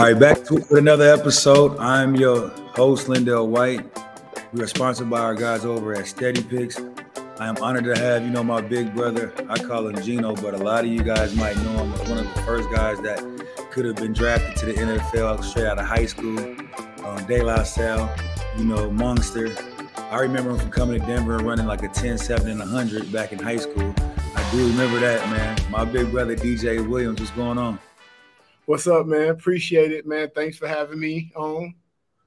All right, back to another episode. I'm your host, LenDale White. We are sponsored by our guys over at SteadyPicks. I am honored to have, you know, my big brother. I call him Gino, but a lot of you guys might know him as one of the first guys that could have been drafted to the NFL straight out of high school. Um, De La Salle, you know, Monster. I remember him from coming to Denver and running like a 10, 7, and 100 back in high school. I do remember that, man. My big brother, DJ Williams, what's going on? What's up, man? Appreciate it, man. Thanks for having me on.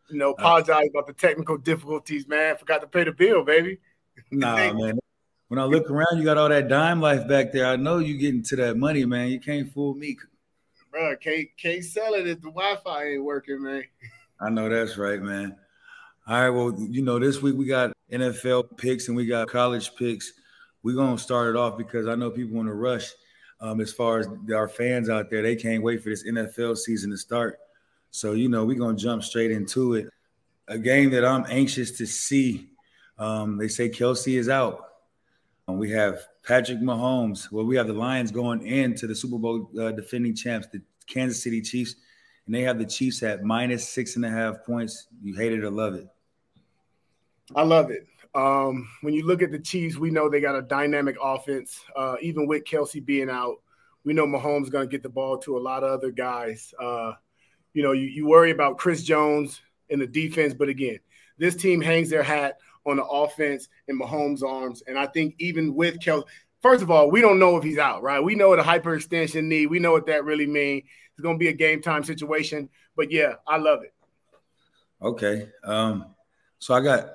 You know, apologize about the technical difficulties, man. Forgot to pay the bill, baby. Nah, man. When I look around, you got all that Dyme Lyfe back there. I know you getting to that money, man. You can't fool me. Bro, can't can't sell it if the Wi-Fi ain't working, man. I know that's right, man. All right, well, you know, this week we got NFL picks and we got college picks. We're gonna start it off because I know people want to rush um, as far as our fans out there, they can't wait for this NFL season to start. So, you know, we're going to jump straight into it. A game that I'm anxious to see. Um, they say Kelce is out. Um, we have Patrick Mahomes. Well, we have the Lions going into the Super Bowl uh, defending champs, the Kansas City Chiefs, and they have the Chiefs at minus six and a half points. You hate it or love it? I love it. Um, when you look at the Chiefs, we know they got a dynamic offense. Uh, even with Kelce being out, we know Mahomes going to get the ball to a lot of other guys. Uh, you know, you, you worry about Chris Jones in the defense, but again, this team hangs their hat on the offense in Mahomes' arms. And I think even with Kelce, first of all, we don't know if he's out, right? We know what a hyperextension knee. We know what that really means. It's going to be a game time situation. But yeah, I love it. Okay. Um, so I got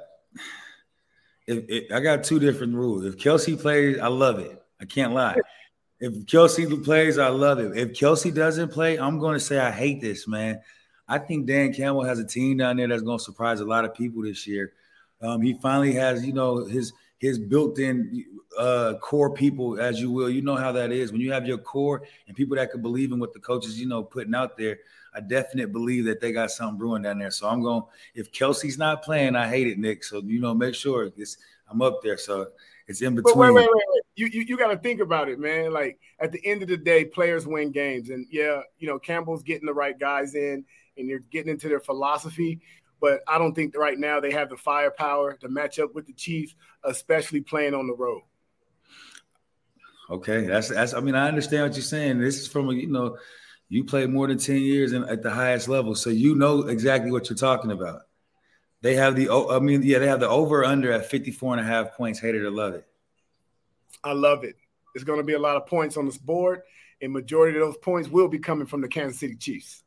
if, if, I got two different rules. If Kelce plays, I love it. I can't lie. If Kelce plays, I love it. If Kelce doesn't play, I'm going to say I hate this, man. I think Dan Campbell has a team down there that's going to surprise a lot of people this year. Um, he finally has, you know, his his built-in uh, core people, as you will. You know how that is when you have your core and people that can believe in what the coaches, you know, putting out there. I definitely believe that they got something brewing down there. So I'm going. If Kelce's not playing, I hate it, Nick. So you know, make sure it's I'm up there. So it's in between. But wait, wait, wait, wait. You you, you got to think about it, man. Like at the end of the day, players win games, and yeah, you know Campbell's getting the right guys in, and you're getting into their philosophy. But I don't think right now they have the firepower to match up with the Chiefs, especially playing on the road. Okay, that's that's. I mean, I understand what you're saying. This is from a you know you played more than 10 years in, at the highest level, so you know exactly what you're talking about. They have the, I mean, yeah, they have the over under at 54 and a half points. Hated or love it. I love it. There's going to be a lot of points on this board, and majority of those points will be coming from the Kansas City Chiefs.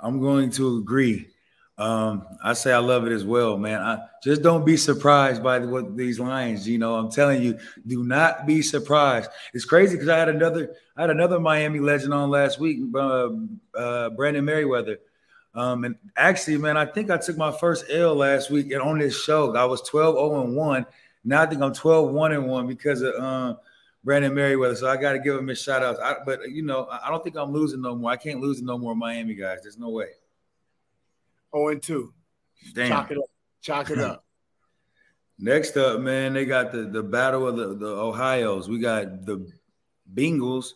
I'm going to agree. Um, I say I love it as well, man. I just don't be surprised by the, what these lines. You know, I'm telling you, do not be surprised. It's crazy because I had another, I had another Miami legend on last week, uh, uh, Brandon Meriweather. Um, and actually, man, I think I took my first L last week and on this show. I was 12 0 and 1. Now I think I'm 12 1 and 1 because of um, Brandon Meriweather. So I got to give him a shout out. I, but, you know, I don't think I'm losing no more. I can't lose no more Miami guys. There's no way. 0 and 2. Damn. Chalk it up. Chalk it up. Next up, man, they got the, the battle of the, the Ohio's. We got the Bengals.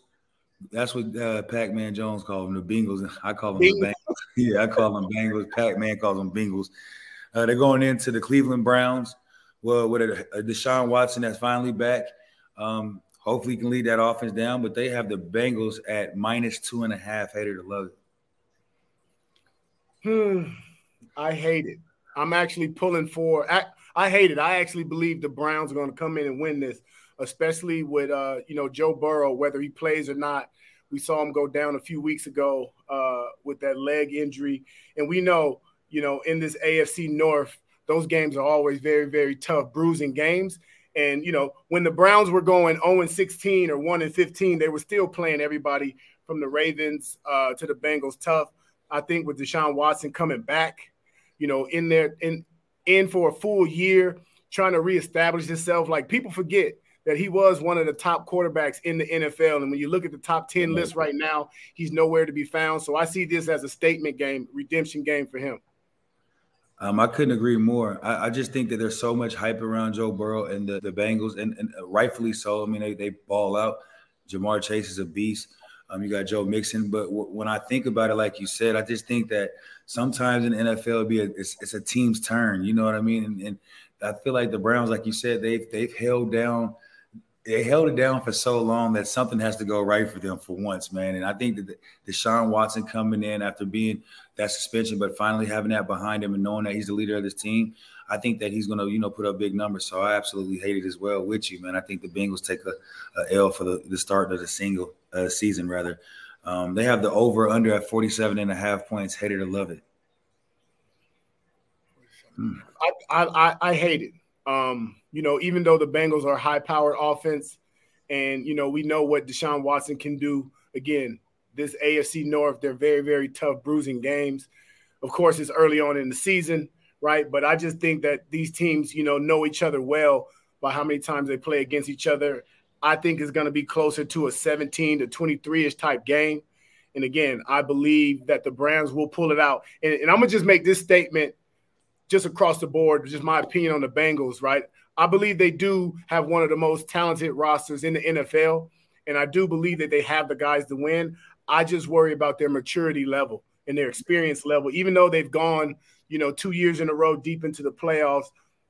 That's what uh, Pac Man Jones called them, the Bengals. I call them Bengals. the Bengals. yeah, I call them Bengals. Pac Man calls them Bengals. Uh, they're going into the Cleveland Browns. Well, with a, a Deshaun Watson that's finally back. Um, hopefully, he can lead that offense down, but they have the Bengals at minus two and a half. Hater to love it. Hmm. I hate it. I'm actually pulling for. I, I hate it. I actually believe the Browns are going to come in and win this, especially with uh, you know Joe Burrow, whether he plays or not. We saw him go down a few weeks ago uh, with that leg injury, and we know you know in this AFC North, those games are always very very tough, bruising games. And you know when the Browns were going 0 and 16 or 1 and 15, they were still playing everybody from the Ravens uh, to the Bengals tough. I think with Deshaun Watson coming back, you know, in there in in for a full year, trying to reestablish himself. Like people forget that he was one of the top quarterbacks in the NFL. And when you look at the top 10 list right now, he's nowhere to be found. So I see this as a statement game, redemption game for him. Um, I couldn't agree more. I, I, just think that there's so much hype around Joe Burrow and the, the Bengals, and, and rightfully so. I mean, they, they ball out. Ja'Marr Chase is a beast. Um, you got Joe Mixon, but w- when I think about it, like you said, I just think that sometimes in the NFL, be a, it's, it's, a team's turn. You know what I mean? And, and I feel like the Browns, like you said, they've they've held down they held it down for so long that something has to go right for them for once, man. And I think that the, Deshaun Watson coming in after being that suspension, but finally having that behind him and knowing that he's the leader of this team, I think that he's going to, you know, put up big numbers. So I absolutely hate it as well with you, man. I think the Bengals take a, a L for the, the start of the single uh, season, rather. Um, they have the over under at 47 and a half points. Hate it or love it. I, I, I hate it. Um, you know, even though the Bengals are high powered offense, and you know, we know what Deshaun Watson can do. Again, this AFC North, they're very, very tough, bruising games. Of course, it's early on in the season, right? But I just think that these teams, you know, know each other well by how many times they play against each other. I think is going to be closer to a 17 to 23 ish type game. And again, I believe that the Browns will pull it out. And, and I'm going to just make this statement just across the board, just my opinion on the Bengals, right? I believe they do have one of the most talented rosters in the NFL. And I do believe that they have the guys to win. I just worry about their maturity level and their experience level. Even though they've gone, you know, two years in a row deep into the playoffs,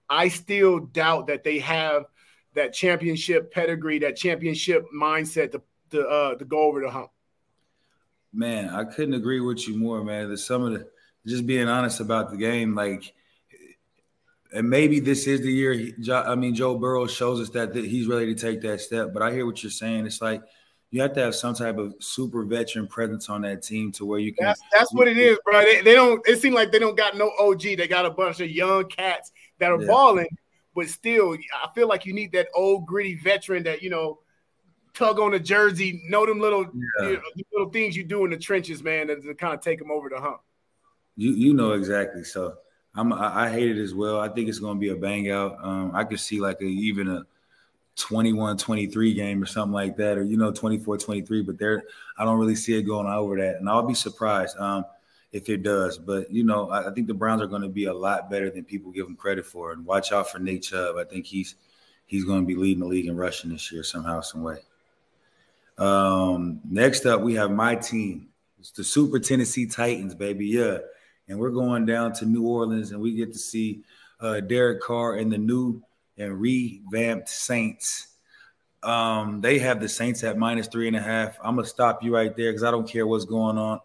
I still doubt that they have that championship pedigree, that championship mindset to to, uh, to go over the hump. Man, I couldn't agree with you more, man. There's some of the just being honest about the game, like and maybe this is the year. He, I mean, Joe Burrow shows us that, that he's ready to take that step. But I hear what you're saying. It's like you have to have some type of super veteran presence on that team to where you can. That's, that's what it is, bro. They, they, don't. It seems like they don't got no OG. They got a bunch of young cats that are yeah. balling, but still, I feel like you need that old gritty veteran that you know tug on the jersey, know them little yeah. you know, little things you do in the trenches, man, to, to kind of take them over the hump. You you know exactly. So I'm I, I hate it as well. I think it's going to be a bang out. Um, I could see like a, even a 21-23 game or something like that, or you know 24-23. But there, I don't really see it going over that, and I'll be surprised um, if it does. But you know, I, I think the Browns are going to be a lot better than people give them credit for. And watch out for Nate Chubb. I think he's he's going to be leading the league in rushing this year somehow, some way. Um, next up, we have my team. It's the Super Tennessee Titans, baby. Yeah and we're going down to New Orleans, and we get to see uh, Derek Carr and the new and revamped Saints. Um, they have the Saints at minus three and a half. I'm gonna stop you right there because I don't care what's going on.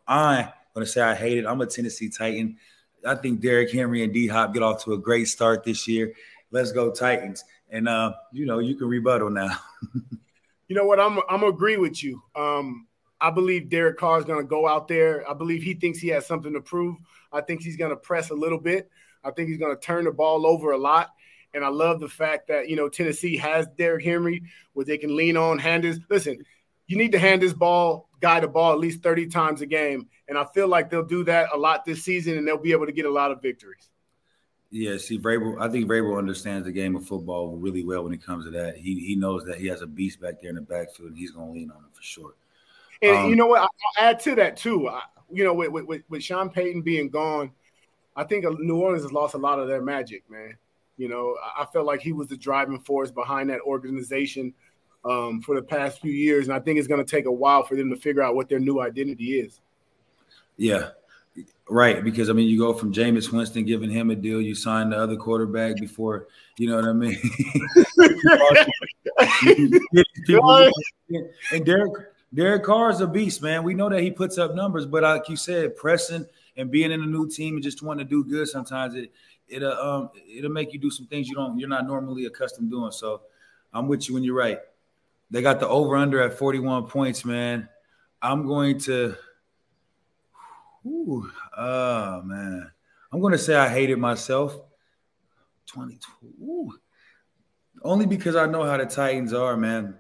I'm gonna say I hate it. I'm a Tennessee Titan. I think Derrick Henry and D Hop get off to a great start this year. Let's go Titans. And uh, you know, you can rebuttal now. you know what? I'm I'm gonna agree with you. Um, I believe Derek Carr is gonna go out there. I believe he thinks he has something to prove. I think he's going to press a little bit. I think he's going to turn the ball over a lot. And I love the fact that, you know, Tennessee has Derrick Henry where they can lean on, hand his. Listen, you need to hand this ball, guy the ball at least 30 times a game. And I feel like they'll do that a lot this season and they'll be able to get a lot of victories. Yeah, see, Vrabel, I think Vrabel understands the game of football really well when it comes to that. He he knows that he has a beast back there in the backfield and he's going to lean on him for sure. And um, you know what? I'll add to that too. I, you know, with, with, with Sean Payton being gone, I think New Orleans has lost a lot of their magic, man. You know, I felt like he was the driving force behind that organization um, for the past few years, and I think it's going to take a while for them to figure out what their new identity is. Yeah, right. Because I mean, you go from Jameis Winston giving him a deal, you sign the other quarterback before, you know what I mean. and Derek Derek Carr is a beast, man. We know that he puts up numbers, but like you said, pressing and being in a new team and just wanting to do good sometimes it it'll um it'll make you do some things you don't you're not normally accustomed doing. So I'm with you when you're right. They got the over under at 41 points, man. I'm going to Ooh, ah, oh man. I'm gonna say I hate it myself. 22. Ooh. Only because I know how the Titans are, man.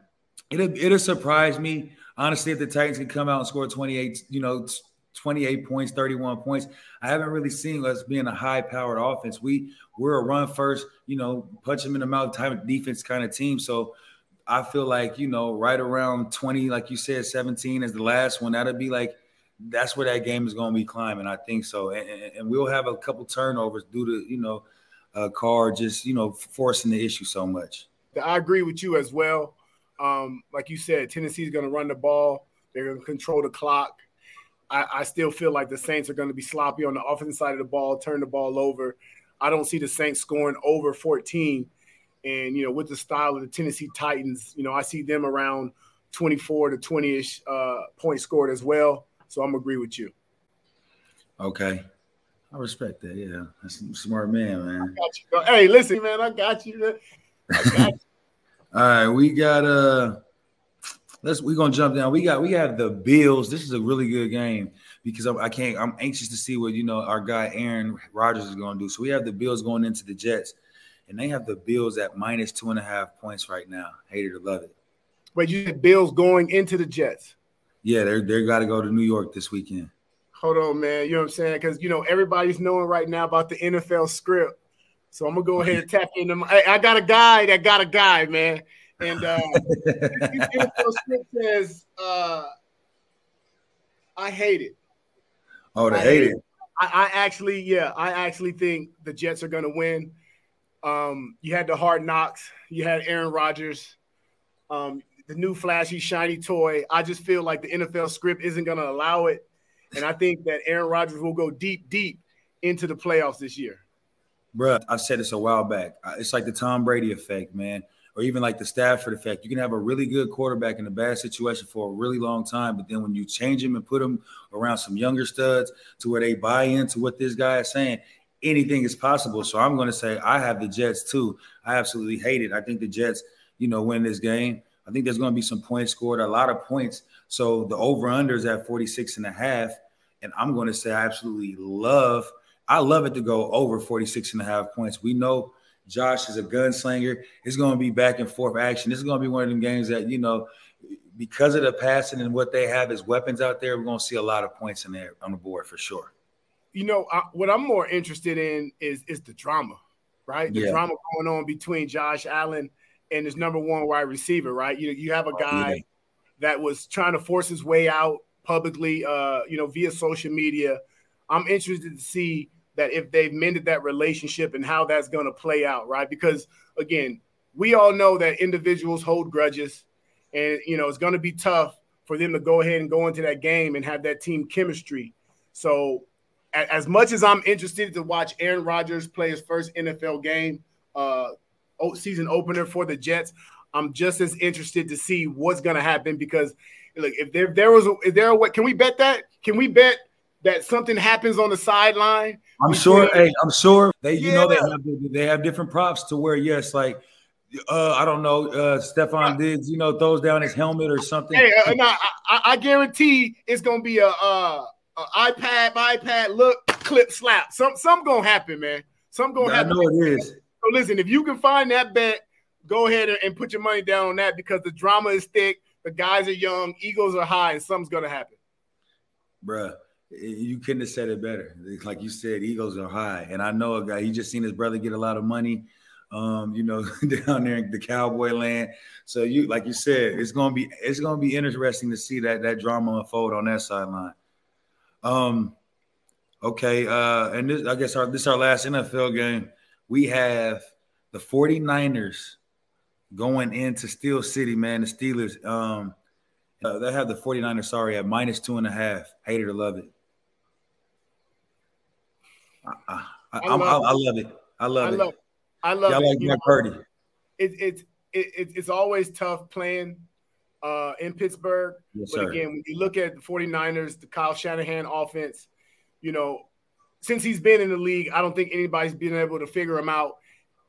It'll it'll surprise me honestly, if the Titans can come out and score 28, you know, 28 points, 31 points, I haven't really seen us being a high powered offense. We we're a run first, you know, punch them in the mouth type of defense kind of team. So I feel like, you know, right around 20, like you said, 17 is the last one. That'll be like that's where that game is going to be climbing. I think so. And, and, we'll have a couple turnovers due to, you know, uh, Carr just, you know, forcing the issue so much. I agree with you as well. Um, like you said, Tennessee is going to run the ball. They're going to control the clock. I, I still feel like the Saints are going to be sloppy on the offensive side of the ball, turn the ball over. I don't see the Saints scoring over 14. And, you know, with the style of the Tennessee Titans, you know, I see them around 24 to 20 ish uh, points scored as well. So I'm agree with you. Okay. I respect that. Yeah. That's a smart man, man. Hey, listen, man, I got you. I got you. All right. We got, uh, let's we're gonna jump down. We got we have the Bills. This is a really good game because I, I can't. I'm anxious to see what you know our guy Aaron Rodgers is gonna do. So we have the Bills going into the Jets, and they have the Bills at minus two and a half points right now. Hate it or love it. But you had Bills going into the Jets. Yeah, they're they got to go to New York this weekend. Hold on, man. You know what I'm saying? Because you know everybody's knowing right now about the NFL script. So I'm gonna go ahead and tap into. My, I got a guy that got a guy, man. And uh, NFL script says, uh, "I hate it." Oh, they hate, hate it. it. I, I, actually, yeah, I actually think the Jets are going to win. Um, you had the hard knocks. You had Aaron Rodgers, um, the new flashy shiny toy. I just feel like the NFL script isn't going to allow it, and I think that Aaron Rodgers will go deep, deep into the playoffs this year. Bruh, I said this a while back. It's like the Tom Brady effect, man or even like the Stafford effect. You can have a really good quarterback in a bad situation for a really long time, but then when you change him and put him around some younger studs to where they buy into what this guy is saying, anything is possible. So I'm going to say I have the Jets too. I absolutely hate it. I think the Jets, you know, win this game. I think there's going to be some points scored, a lot of points. So the over under is at 46 and a half. And I'm going to say I absolutely love, I love it to go over 46 and a half points. We know Josh is a gunslinger. It's going to be back and forth action. This is going to be one of them games that, you know, because of the passing and what they have as weapons out there, we're going to see a lot of points in there on the board for sure. You know, I, what I'm more interested in is is the drama, right? The yeah. drama going on between Josh Allen and his number one wide receiver, right? You you have a guy yeah. that was trying to force his way out publicly, uh, you know, via social media. I'm interested to see that if they've mended that relationship and how that's going to play out, right? Because again, we all know that individuals hold grudges, and you know it's going to be tough for them to go ahead and go into that game and have that team chemistry. So, as much as I'm interested to watch Aaron Rodgers play his first NFL game, uh, season opener for the Jets, I'm just as interested to see what's going to happen because, look, if there, there was, a, if there, what can we bet that? Can we bet that something happens on the sideline. I'm sure. Hey, I'm sure they. You yeah. know, they have they have different props to where yes, like uh, I don't know, uh, Stefon Diggs, you know, throws down his helmet or something. Hey, uh, no, I, I, guarantee it's gonna be a, a, a, iPad, iPad look, clip, slap. Some some gonna happen, man. Some gonna happen. I know it is. So listen, if you can find that bet, go ahead and, and put your money down on that because the drama is thick. The guys are young, egos are high, and something's gonna happen. Bruh you couldn't have said it better. Like you said, egos are high, and I know a guy. He just seen his brother get a lot of money, um, you know, down there in the cowboy land. So you, like you said, it's gonna be it's gonna be interesting to see that that drama unfold on that sideline. Um, okay, uh, and this I guess our this is our last NFL game. We have the 49ers going into Steel City, man. The Steelers. Um, uh, they have the 49ers, sorry, at minus two and a half. Hate it or love it. I, I, I, love, I, love it. I love I it. Love, I love Y'all it. like Brock Purdy. It, it, it, it's always tough playing uh, in Pittsburgh. Yes, but again, when you look at the 49ers, the Kyle Shanahan offense, you know, since he's been in the league, I don't think anybody's been able to figure him out.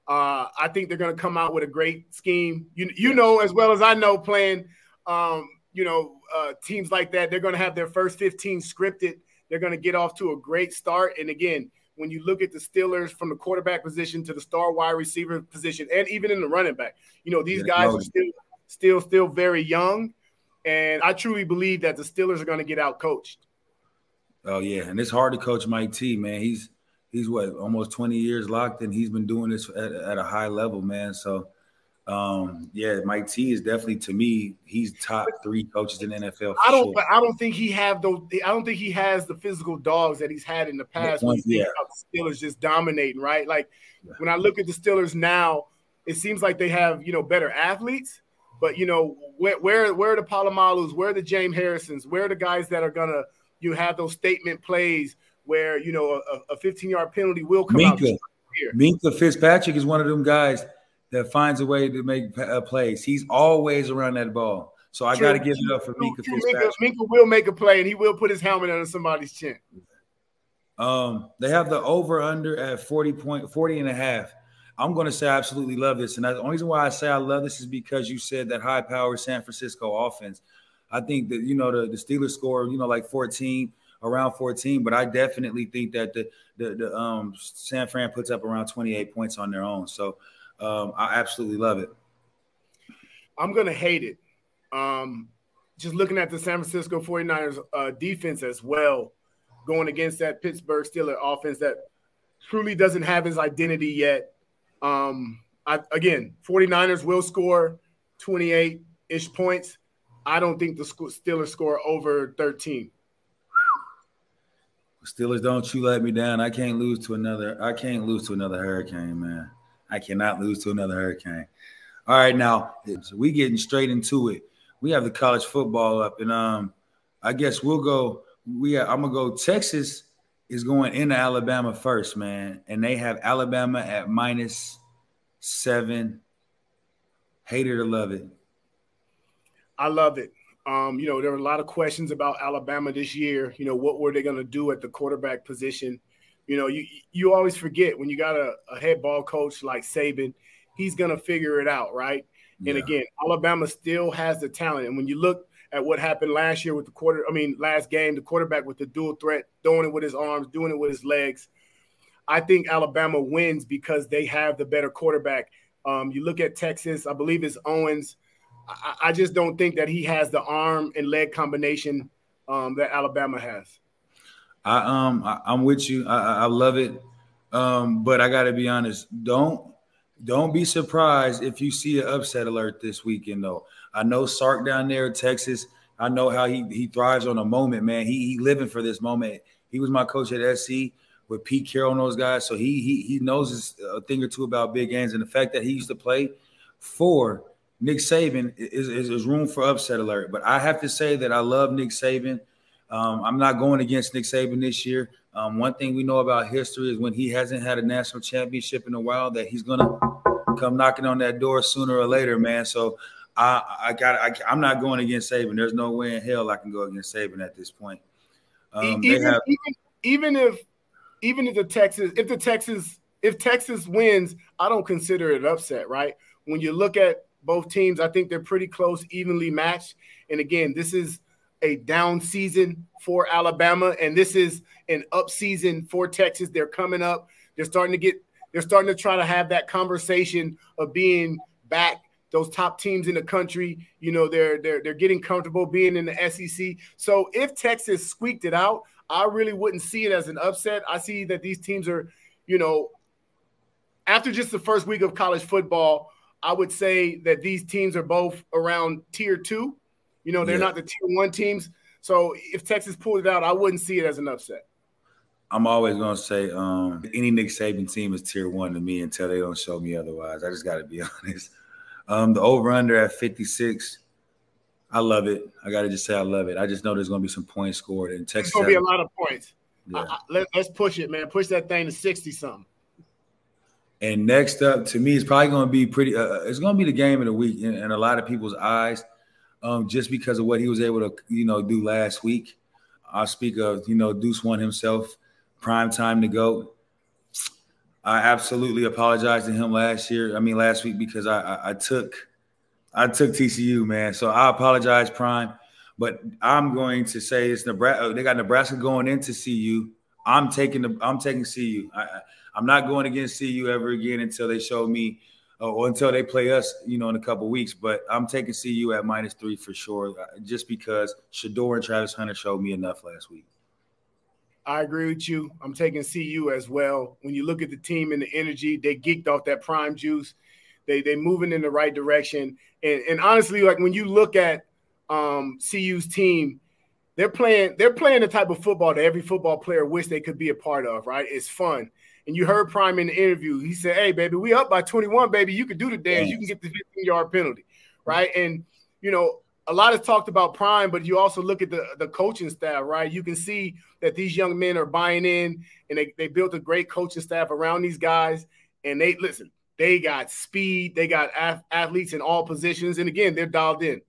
Uh, I think they're going to come out with a great scheme. You you know as well as I know playing, um, you know, uh, teams like that, they're going to have their first 15 scripted. They're going to get off to a great start. And again, when you look at the Steelers from the quarterback position to the star wide receiver position, and even in the running back, you know these guys are still, still, still very young, and I truly believe that the Steelers are going to get out coached. Oh yeah, and it's hard to coach Mike T. Man, he's he's what almost twenty years locked, and he's been doing this at, at a high level, man. So um, yeah, Mike T is definitely to me, he's top three coaches in NFL. I don't, sure. I don't think he have those. I don't think he has the physical dogs that he's had in the past. Yeah. the Steelers just dominating, right? Like yeah. when I look at the Steelers now, it seems like they have you know better athletes, But you know, where where where are the Polamalus, where are the James Harrisons, where are the guys that are gonna you have those statement plays where you know a, 15 yard penalty will come Minkah. out. Minkah Fitzpatrick is one of them guys that finds a way to make uh, plays. He's always around that ball. So I got to give it up for Minkah Fitzpatrick. Minkah, Minkah will make a play and he will put his helmet under somebody's chin. Um, they have the over under at 40 point 40 and a half. I'm going to say I absolutely love this. And the only reason why I say I love this is because you said that high power San Francisco offense. I think that, you know, the, the Steelers score, you know, like 14, around 14, but I definitely think that the, the, the um, San Fran puts up around 28 points on their own. So um, I absolutely love it. I'm going to hate it. Um, just looking at the San Francisco 49ers uh, defense as well, going against that Pittsburgh Steelers offense that truly doesn't have his identity yet. Um, I, again, 49ers will score 28 ish points. I don't think the Steelers score over 13. Steelers, don't you let me down. I can't lose to another. I can't lose to another hurricane, man. I cannot lose to another hurricane. All right, now we getting straight into it. We have the college football up, and um, I guess we'll go. We I'm gonna go. Texas is going into Alabama first, man, and they have Alabama at minus seven. Hate to love it. I love it. Um, you know, there were a lot of questions about Alabama this year. You know, what were they going to do at the quarterback position? You know, you you always forget when you got a, a head ball coach like Saban, he's going to figure it out, right? Yeah. And again, Alabama still has the talent. And when you look at what happened last year with the quarter, I mean, last game, the quarterback with the dual threat, throwing it with his arms, doing it with his legs. I think Alabama wins because they have the better quarterback. Um, you look at Texas, I believe it's Owens. I, I, just don't think that he has the arm and leg combination um, that Alabama has. I um I, am with you. I, I love it. Um, but I gotta be honest, don't don't be surprised if you see an upset alert this weekend though. I know Sark down there in Texas. I know how he he thrives on a moment, man. He he living for this moment. He was my coach at SC with Pete Carroll and those guys, so he he he knows a thing or two about big games and the fact that he used to play for Nick Saban is, is, is room for upset alert. But I have to say that I love Nick Saban. Um, I'm not going against Nick Saban this year. Um, one thing we know about history is when he hasn't had a national championship in a while, that he's gonna come knocking on that door sooner or later, man. So I, I got, I, am not going against Saban. There's no way in hell I can go against Saban at this point. Um, even, have, even, even if, even if the Texas, if the Texas, if Texas wins, I don't consider it upset, right? When you look at both teams, I think they're pretty close, evenly matched. And again, this is a down season for Alabama, and this is an up season for Texas. They're coming up. They're starting to get. They're starting to try to have that conversation of being back. Those top teams in the country, you know, they're they're they're getting comfortable being in the SEC. So if Texas squeaked it out, I really wouldn't see it as an upset. I see that these teams are, you know, after just the first week of college football, I would say that these teams are both around tier two. You know, they're yeah. not the tier one teams. So if Texas pulled it out, I wouldn't see it as an upset. I'm always gonna say um, any Nick Saban team is tier one to me until they don't show me otherwise. I just got to be honest. Um, the over under at 56, I love it. I got to just say I love it. I just know there's gonna be some points scored, in Texas. It's gonna be a lot of points. Yeah. I, I, let, let's push it, man. Push that thing to 60 something. And next up, to me, it's probably going to be pretty. Uh, uh it's going to be the game of the week in, in a lot of people's eyes, um, just because of what he was able to, you know, do last week. I speak of, you know, Deuce won himself, prime time to go. I absolutely apologized to him last year. I mean, last week because I, I, I took, I took TCU, man. So I apologize, Prime. But I'm going to say it's Nebraska. They got Nebraska going into CU. I'm taking the. I'm taking CU. I, I'm not going against CU ever again until they show me uh, or until they play us, you know, in a couple weeks. But I'm taking CU at minus three for sure, uh, just because Shedeur and Travis Hunter showed me enough last week. I agree with you. I'm taking CU as well. When you look at the team and the energy, they geeked off that prime juice. They they moving in the right direction. And and honestly, like when you look at um, CU's team, they're playing they're playing the type of football that every football player wish they could be a part of. Right? It's fun. And you heard Prime in the interview. He said, Hey, baby, we up by 21, baby. You can do the dance. You can get the 15 yard penalty. right? And you know, a lot is talked about prime, but you also look at the, the coaching staff, right? You can see that these young men are buying in and they, they built a great coaching staff around these guys. And they listen, they got speed, they got athletes in all positions. And again, they're dialed in.